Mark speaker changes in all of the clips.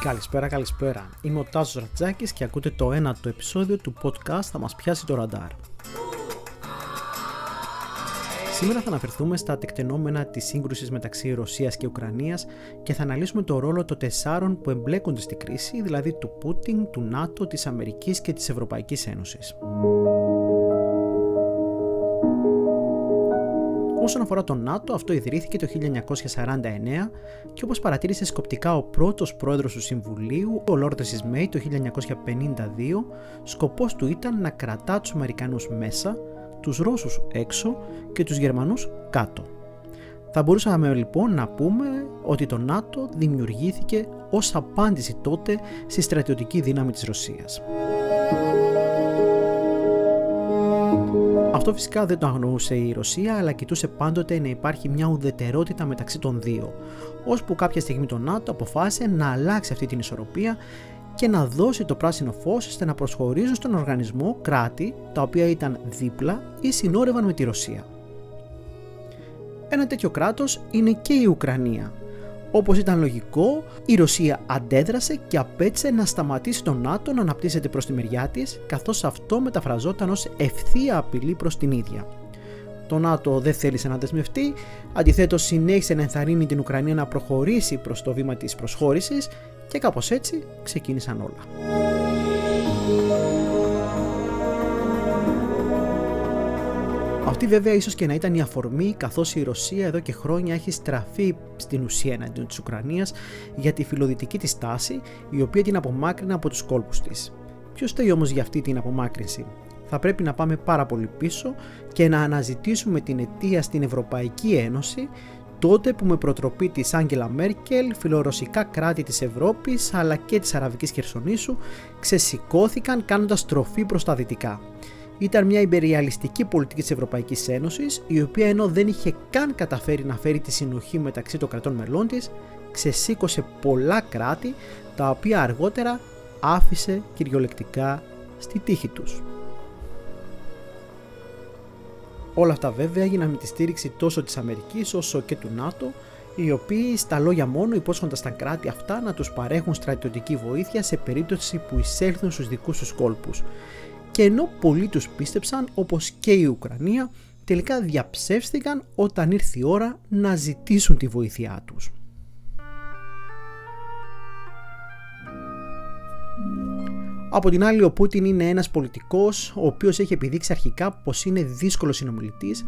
Speaker 1: Καλησπέρα, καλησπέρα. Είμαι ο Τάσος Ρατζάκης και ακούτε το ένατο επεισόδιο του podcast «Θα μας πιάσει το ραντάρ». Σήμερα θα αναφερθούμε στα τεκτενόμενα της σύγκρουσης μεταξύ Ρωσίας και Ουκρανίας και θα αναλύσουμε το ρόλο των τεσσάρων που εμπλέκονται στη κρίση, δηλαδή του Πούτιν, του ΝΑΤΟ, της Αμερικής και της Ευρωπαϊκής Ένωσης. Όσον αφορά το ΝΑΤΟ, αυτό ιδρύθηκε το 1949 και όπως παρατήρησε σκοπτικά ο πρώτος πρόεδρος του Συμβουλίου, ο Λόρδος Ισμέη το 1952, σκοπός του ήταν να κρατά τους Αμερικανούς μέσα, τους Ρώσους έξω και τους Γερμανούς κάτω. Θα μπορούσαμε λοιπόν να πούμε ότι το ΝΑΤΟ δημιουργήθηκε ως απάντηση τότε στη στρατιωτική δύναμη της Ρωσίας. Αυτό φυσικά δεν το αγνοούσε η Ρωσία, αλλά κοιτούσε πάντοτε να υπάρχει μια ουδετερότητα μεταξύ των δύο. Ώσπου κάποια στιγμή το ΝΑΤΟ αποφάσισε να αλλάξει αυτή την ισορροπία και να δώσει το πράσινο φως ώστε να προσχωρήσουν στον οργανισμό κράτη τα οποία ήταν δίπλα ή συνόρευαν με τη Ρωσία. Ένα τέτοιο κράτος είναι και η Ουκρανία, όπως ήταν λογικό, η Ρωσία αντέδρασε και απέτσε να σταματήσει το ΝΑΤΟ να αναπτύσσεται προς τη μεριά της, καθώς αυτό μεταφραζόταν ως ευθεία απειλή προς την ίδια. Το ΝΑΤΟ δεν θέλησε να δεσμευτεί, αντιθέτως συνέχισε να ενθαρρύνει την Ουκρανία να προχωρήσει προς το βήμα της προσχώρησης και κάπως έτσι ξεκίνησαν όλα. Αυτή βέβαια ίσως και να ήταν η αφορμή καθώς η Ρωσία εδώ και χρόνια έχει στραφεί στην ουσία εναντίον της Ουκρανίας για τη φιλοδυτική της τάση η οποία την απομάκρυνε από τους κόλπους της. Ποιος θέλει όμως για αυτή την απομάκρυνση; Θα πρέπει να πάμε πάρα πολύ πίσω και να αναζητήσουμε την αιτία στην Ευρωπαϊκή Ένωση τότε που με προτροπή της Άγγελα Μέρκελ, φιλορωσικά κράτη της Ευρώπης αλλά και της Αραβικής Χερσονήσου ξεσηκώθηκαν κάνοντας τροφή προς τα δυτικά ήταν μια υπεριαλιστική πολιτική της Ευρωπαϊκής Ένωσης, η οποία ενώ δεν είχε καν καταφέρει να φέρει τη συνοχή μεταξύ των κρατών μελών της, ξεσήκωσε πολλά κράτη, τα οποία αργότερα άφησε κυριολεκτικά στη τύχη τους. Όλα αυτά βέβαια έγιναν με τη στήριξη τόσο της Αμερικής όσο και του ΝΑΤΟ, οι οποίοι στα λόγια μόνο υπόσχονταν στα κράτη αυτά να τους παρέχουν στρατιωτική βοήθεια σε περίπτωση που εισέλθουν στους δικούς τους κόλπους και ενώ πολλοί τους πίστεψαν όπως και η Ουκρανία τελικά διαψεύστηκαν όταν ήρθε η ώρα να ζητήσουν τη βοήθειά τους. Από την άλλη ο Πούτιν είναι ένας πολιτικός ο οποίος έχει επιδείξει αρχικά πως είναι δύσκολος συνομιλητής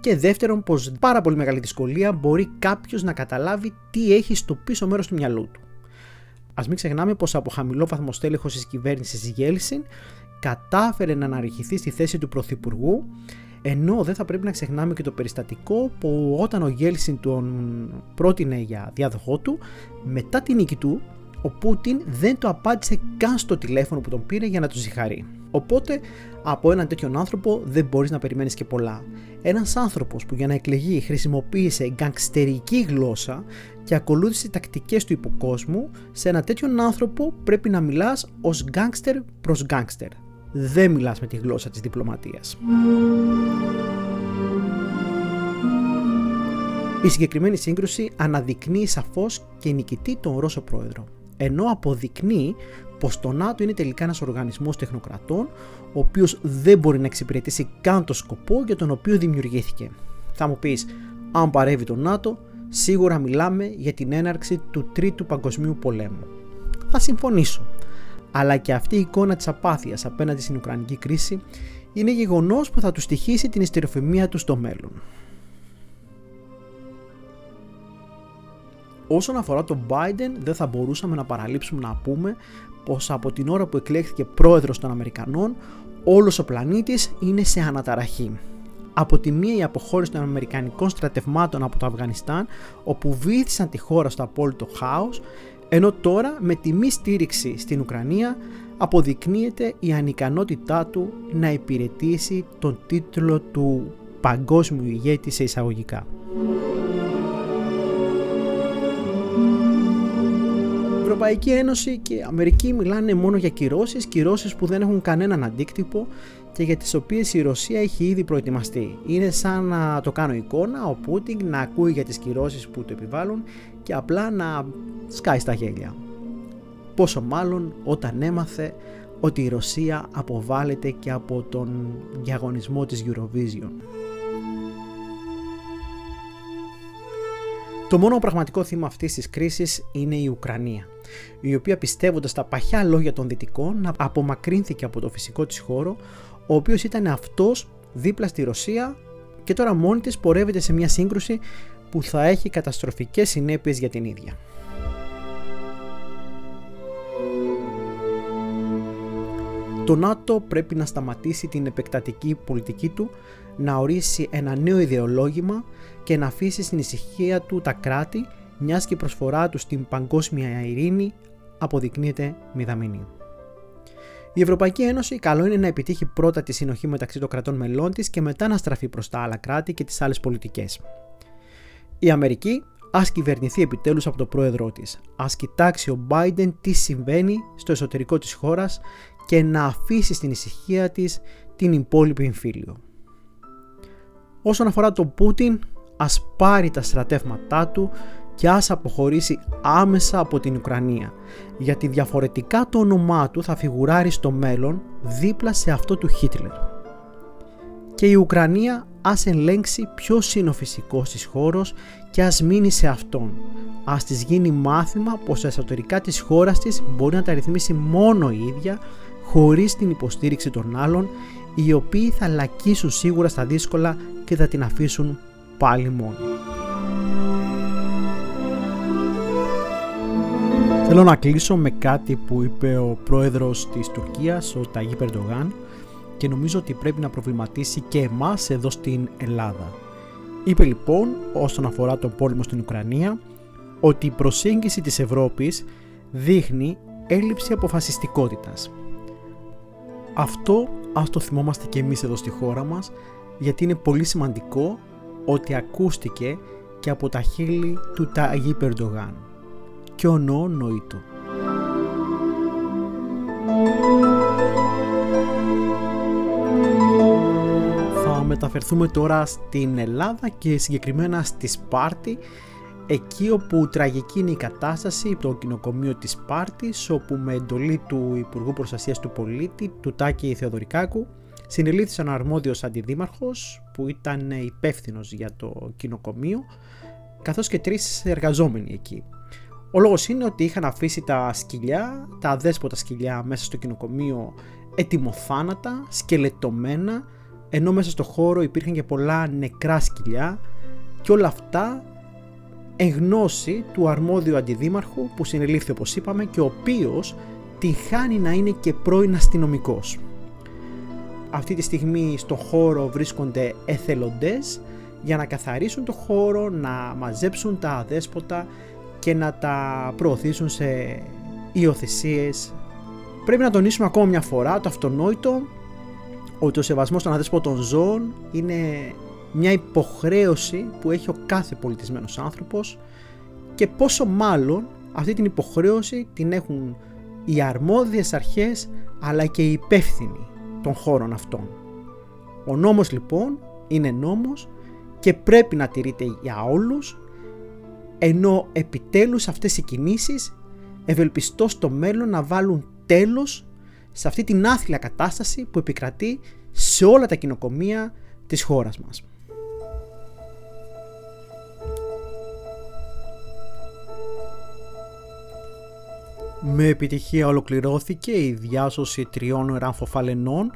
Speaker 1: και δεύτερον πως πάρα πολύ μεγάλη δυσκολία μπορεί κάποιος να καταλάβει τι έχει στο πίσω μέρος του μυαλού του. Ας μην ξεχνάμε πως από χαμηλό βαθμό στέλεχος της κυβέρνησης Γέλσιν κατάφερε να αναρριχηθεί στη θέση του Πρωθυπουργού ενώ δεν θα πρέπει να ξεχνάμε και το περιστατικό που όταν ο Γέλσιν τον πρότεινε για διάδοχό του, μετά την νίκη του, ο Πούτιν δεν το απάντησε καν στο τηλέφωνο που τον πήρε για να του συγχαρεί. Οπότε από έναν τέτοιον άνθρωπο δεν μπορείς να περιμένεις και πολλά. Ένας άνθρωπος που για να εκλεγεί χρησιμοποίησε γκαγκστερική γλώσσα και ακολούθησε τακτικές του υποκόσμου, σε ένα τέτοιον άνθρωπο πρέπει να μιλάς ως γκάγκστερ προς γκάγκστερ δεν μιλάς με τη γλώσσα της διπλωματίας. Η συγκεκριμένη σύγκρουση αναδεικνύει σαφώς και νικητή τον Ρώσο πρόεδρο, ενώ αποδεικνύει πως το ΝΑΤΟ είναι τελικά ένας οργανισμός τεχνοκρατών, ο οποίος δεν μπορεί να εξυπηρετήσει καν το σκοπό για τον οποίο δημιουργήθηκε. Θα μου πεις, αν παρεύει το ΝΑΤΟ, σίγουρα μιλάμε για την έναρξη του Τρίτου Παγκοσμίου Πολέμου. Θα συμφωνήσω, αλλά και αυτή η εικόνα της απάθειας απέναντι στην Ουκρανική κρίση είναι γεγονός που θα του στοιχήσει την ιστεροφημία του στο μέλλον. Όσον αφορά τον Biden δεν θα μπορούσαμε να παραλείψουμε να πούμε πως από την ώρα που εκλέχθηκε πρόεδρος των Αμερικανών όλος ο πλανήτης είναι σε αναταραχή. Από τη μία η αποχώρηση των Αμερικανικών στρατευμάτων από το Αφγανιστάν όπου βήθησαν τη χώρα στο απόλυτο χάος ενώ τώρα με τη μη στήριξη στην Ουκρανία αποδεικνύεται η ανικανότητά του να υπηρετήσει τον τίτλο του παγκόσμιου ηγέτη σε εισαγωγικά. Η Ευρωπαϊκή Ένωση και η Αμερική μιλάνε μόνο για κυρώσεις, κυρώσεις που δεν έχουν κανέναν αντίκτυπο και για τις οποίες η Ρωσία έχει ήδη προετοιμαστεί. Είναι σαν να το κάνω εικόνα, ο Πούτιν να ακούει για τις κυρώσεις που του επιβάλλουν και απλά να σκάει στα γέλια. πόσο μάλλον όταν έμαθε ότι η Ρωσία αποβάλλεται και από τον διαγωνισμό της Eurovision. Το μόνο πραγματικό θύμα αυτής της κρίσης είναι η Ουκρανία, η οποία πιστεύοντας τα παχιά λόγια των Δυτικών απομακρύνθηκε από το φυσικό της χώρο, ο οποίος ήταν αυτός δίπλα στη Ρωσία και τώρα μόνη της πορεύεται σε μια σύγκρουση που θα έχει καταστροφικές συνέπειες για την ίδια. Το ΝΑΤΟ πρέπει να σταματήσει την επεκτατική πολιτική του, να ορίσει ένα νέο ιδεολόγημα και να αφήσει στην ησυχία του τα κράτη, μιας και η προσφορά τους στην παγκόσμια ειρήνη αποδεικνύεται μηδαμινή. Η Ευρωπαϊκή Ένωση καλό είναι να επιτύχει πρώτα τη συνοχή μεταξύ των κρατών μελών της και μετά να στραφεί προς τα άλλα κράτη και τις άλλες πολιτικές. Η Αμερική ας κυβερνηθεί επιτέλους από το πρόεδρό της. Ας κοιτάξει ο Biden τι συμβαίνει στο εσωτερικό της χώρας και να αφήσει στην ησυχία της την υπόλοιπη εμφύλιο. Όσον αφορά τον Πούτιν, ας πάρει τα στρατεύματά του και ας αποχωρήσει άμεσα από την Ουκρανία, γιατί διαφορετικά το όνομά του θα φιγουράρει στο μέλλον δίπλα σε αυτό του Χίτλερ. Και η Ουκρανία ας ελέγξει ποιος είναι ο φυσικός της χώρος και ας μείνει σε αυτόν. Ας της γίνει μάθημα πως εσωτερικά της χώρας της μπορεί να τα ρυθμίσει μόνο η ίδια χωρίς την υποστήριξη των άλλων οι οποίοι θα λακίσουν σίγουρα στα δύσκολα και θα την αφήσουν πάλι μόνη. Θέλω να κλείσω με κάτι που είπε ο πρόεδρος της Τουρκίας, ο Ταγί Περντογάν και νομίζω ότι πρέπει να προβληματίσει και εμάς εδώ στην Ελλάδα. Είπε λοιπόν όσον αφορά τον πόλεμο στην Ουκρανία ότι η προσέγγιση της Ευρώπης δείχνει έλλειψη αποφασιστικότητας. Αυτό ας το θυμόμαστε και εμείς εδώ στη χώρα μας γιατί είναι πολύ σημαντικό ότι ακούστηκε και από τα χείλη του Ταγί Περντογάν και ο νο νοήτο. Θα μεταφερθούμε τώρα στην Ελλάδα και συγκεκριμένα στη Σπάρτη εκεί όπου τραγική είναι η κατάσταση το κοινοκομείο της Σπάρτης όπου με εντολή του Υπουργού Προστασίας του Πολίτη του Τάκη Θεοδωρικάκου συνελήφθησαν ο αρμόδιος αντιδήμαρχος που ήταν υπεύθυνος για το κοινοκομείο καθώς και τρεις εργαζόμενοι εκεί. Ο λόγος είναι ότι είχαν αφήσει τα σκυλιά, τα αδέσποτα σκυλιά μέσα στο κοινοκομείο ετοιμοθάνατα, σκελετωμένα, ενώ μέσα στο χώρο υπήρχαν και πολλά νεκρά σκυλιά και όλα αυτά εν γνώση του αρμόδιου αντιδήμαρχου που συνελήφθη όπως είπαμε και ο οποίος την χάνει να είναι και πρώην αστυνομικός. Αυτή τη στιγμή στο χώρο βρίσκονται εθελοντές για να καθαρίσουν το χώρο, να μαζέψουν τα αδέσποτα και να τα προωθήσουν σε υιοθεσίες. Πρέπει να τονίσουμε ακόμα μια φορά το αυτονόητο ότι ο σεβασμός των αδέσποτων ζώων είναι μια υποχρέωση που έχει ο κάθε πολιτισμένος άνθρωπος και πόσο μάλλον αυτή την υποχρέωση την έχουν οι αρμόδιες αρχές αλλά και οι υπεύθυνοι των χώρων αυτών. Ο νόμος λοιπόν είναι νόμος και πρέπει να τηρείται για όλους ενώ επιτέλους αυτές οι κινήσεις ευελπιστώ στο μέλλον να βάλουν τέλος σε αυτή την άθλια κατάσταση που επικρατεί σε όλα τα κοινοκομεία της χώρας μας. Με επιτυχία ολοκληρώθηκε η διάσωση τριών ράμφοφαλενών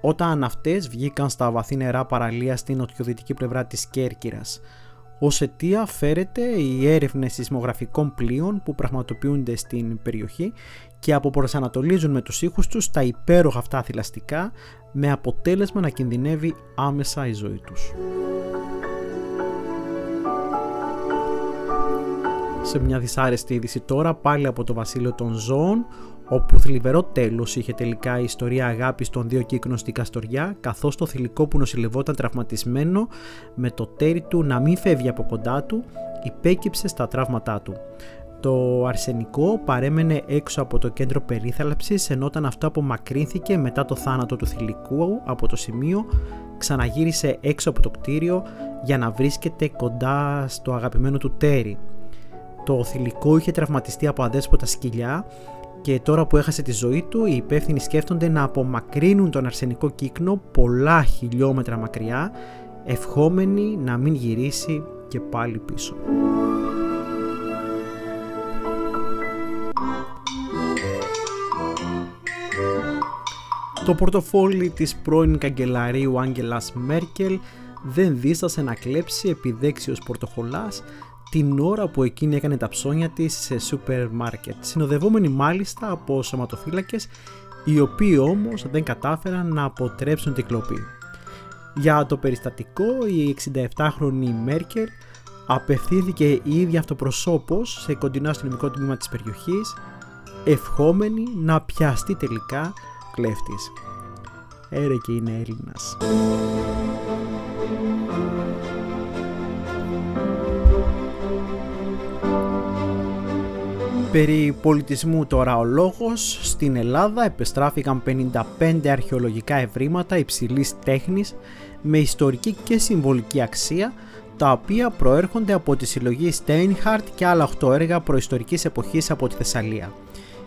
Speaker 1: όταν αυτές βγήκαν στα βαθύ νερά παραλία στην νοτιοδυτική πλευρά της Κέρκυρας. Ω αιτία φέρεται οι έρευνες σεισμογραφικών πλοίων που πραγματοποιούνται στην περιοχή και αποπροσανατολίζουν με τους ήχους τους τα υπέροχα αυτά θηλαστικά με αποτέλεσμα να κινδυνεύει άμεσα η ζωή τους. Σε μια δυσάρεστη είδηση τώρα πάλι από το βασίλειο των ζώων όπου θλιβερό τέλος είχε τελικά η ιστορία αγάπης των δύο κύκνων στην Καστοριά καθώς το θηλυκό που νοσηλευόταν τραυματισμένο με το τέρι του να μην φεύγει από κοντά του υπέκυψε στα τραύματά του. Το αρσενικό παρέμενε έξω από το κέντρο περίθαλψης ενώ όταν αυτό απομακρύνθηκε μετά το θάνατο του θηλυκού από το σημείο ξαναγύρισε έξω από το κτίριο για να βρίσκεται κοντά στο αγαπημένο του τέρι το θηλυκό είχε τραυματιστεί από αδέσποτα σκυλιά και τώρα που έχασε τη ζωή του οι υπεύθυνοι σκέφτονται να απομακρύνουν τον αρσενικό κύκνο πολλά χιλιόμετρα μακριά ευχόμενοι να μην γυρίσει και πάλι πίσω. Το πορτοφόλι της πρώην καγκελαρίου Άγγελας Μέρκελ δεν δίστασε να κλέψει επιδέξιος πορτοχολάς την ώρα που εκείνη έκανε τα ψώνια της σε σούπερ μάρκετ, συνοδευόμενη μάλιστα από σωματοφύλακες οι οποίοι όμως δεν κατάφεραν να αποτρέψουν την κλοπή. Για το περιστατικό η 67χρονη Μέρκελ απευθύνθηκε η ίδια αυτοπροσώπως σε κοντινό αστυνομικό τμήμα της περιοχής ευχόμενη να πιαστεί τελικά κλέφτης. Έρε και είναι Έλληνας. Περί πολιτισμού τώρα ο λόγος, στην Ελλάδα επεστράφηκαν 55 αρχαιολογικά ευρήματα υψηλής τέχνης με ιστορική και συμβολική αξία τα οποία προέρχονται από τη συλλογή Steinhardt και άλλα 8 έργα προϊστορικής εποχής από τη Θεσσαλία.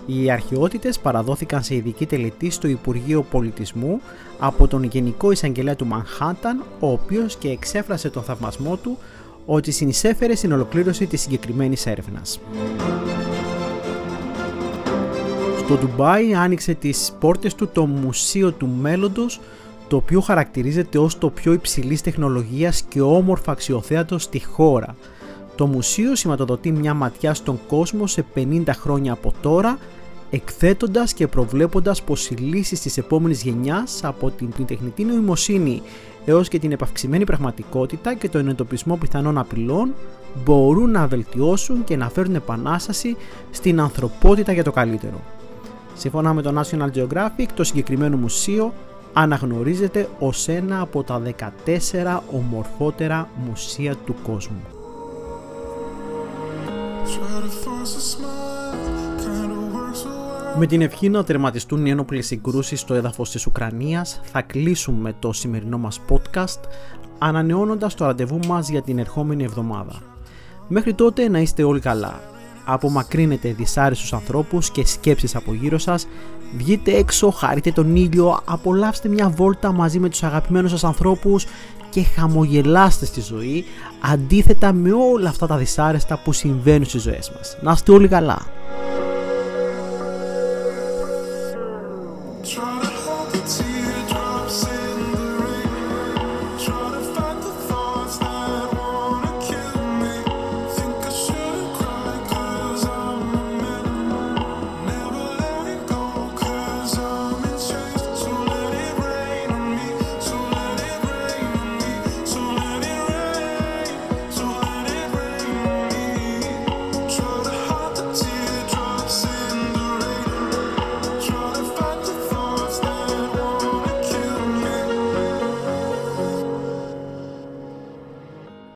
Speaker 1: Οι αρχαιότητες παραδόθηκαν σε ειδική τελετή στο Υπουργείο Πολιτισμού από τον Γενικό Εισαγγελέα του Μανχάταν, ο οποίος και εξέφρασε τον θαυμασμό του ότι συνεισέφερε στην ολοκλήρωση της συγκεκριμένης έρευνας. Στο Ντουμπάι άνοιξε τις πόρτες του το Μουσείο του Μέλλοντος, το οποίο χαρακτηρίζεται ως το πιο υψηλής τεχνολογίας και όμορφα αξιοθέατος στη χώρα. Το μουσείο σηματοδοτεί μια ματιά στον κόσμο σε 50 χρόνια από τώρα, εκθέτοντας και προβλέποντας πως οι λύσεις της επόμενης γενιάς από την τεχνητή νοημοσύνη έως και την επαυξημένη πραγματικότητα και τον εντοπισμό πιθανών απειλών μπορούν να βελτιώσουν και να φέρουν επανάσταση στην ανθρωπότητα για το καλύτερο. Σύμφωνα με το National Geographic, το συγκεκριμένο μουσείο αναγνωρίζεται ως ένα από τα 14 ομορφότερα μουσεία του κόσμου. Με την ευχή να τερματιστούν οι ένοπλες συγκρούσεις στο έδαφος της Ουκρανίας θα κλείσουμε το σημερινό μας podcast ανανεώνοντας το ραντεβού μας για την ερχόμενη εβδομάδα. Μέχρι τότε να είστε όλοι καλά απομακρύνετε δυσάρεστους ανθρώπους και σκέψεις από γύρω σας, βγείτε έξω, χαρείτε τον ήλιο, απολαύστε μια βόλτα μαζί με τους αγαπημένους σας ανθρώπους και χαμογελάστε στη ζωή, αντίθετα με όλα αυτά τα δυσάρεστα που συμβαίνουν στις ζωές μας. Να είστε όλοι καλά.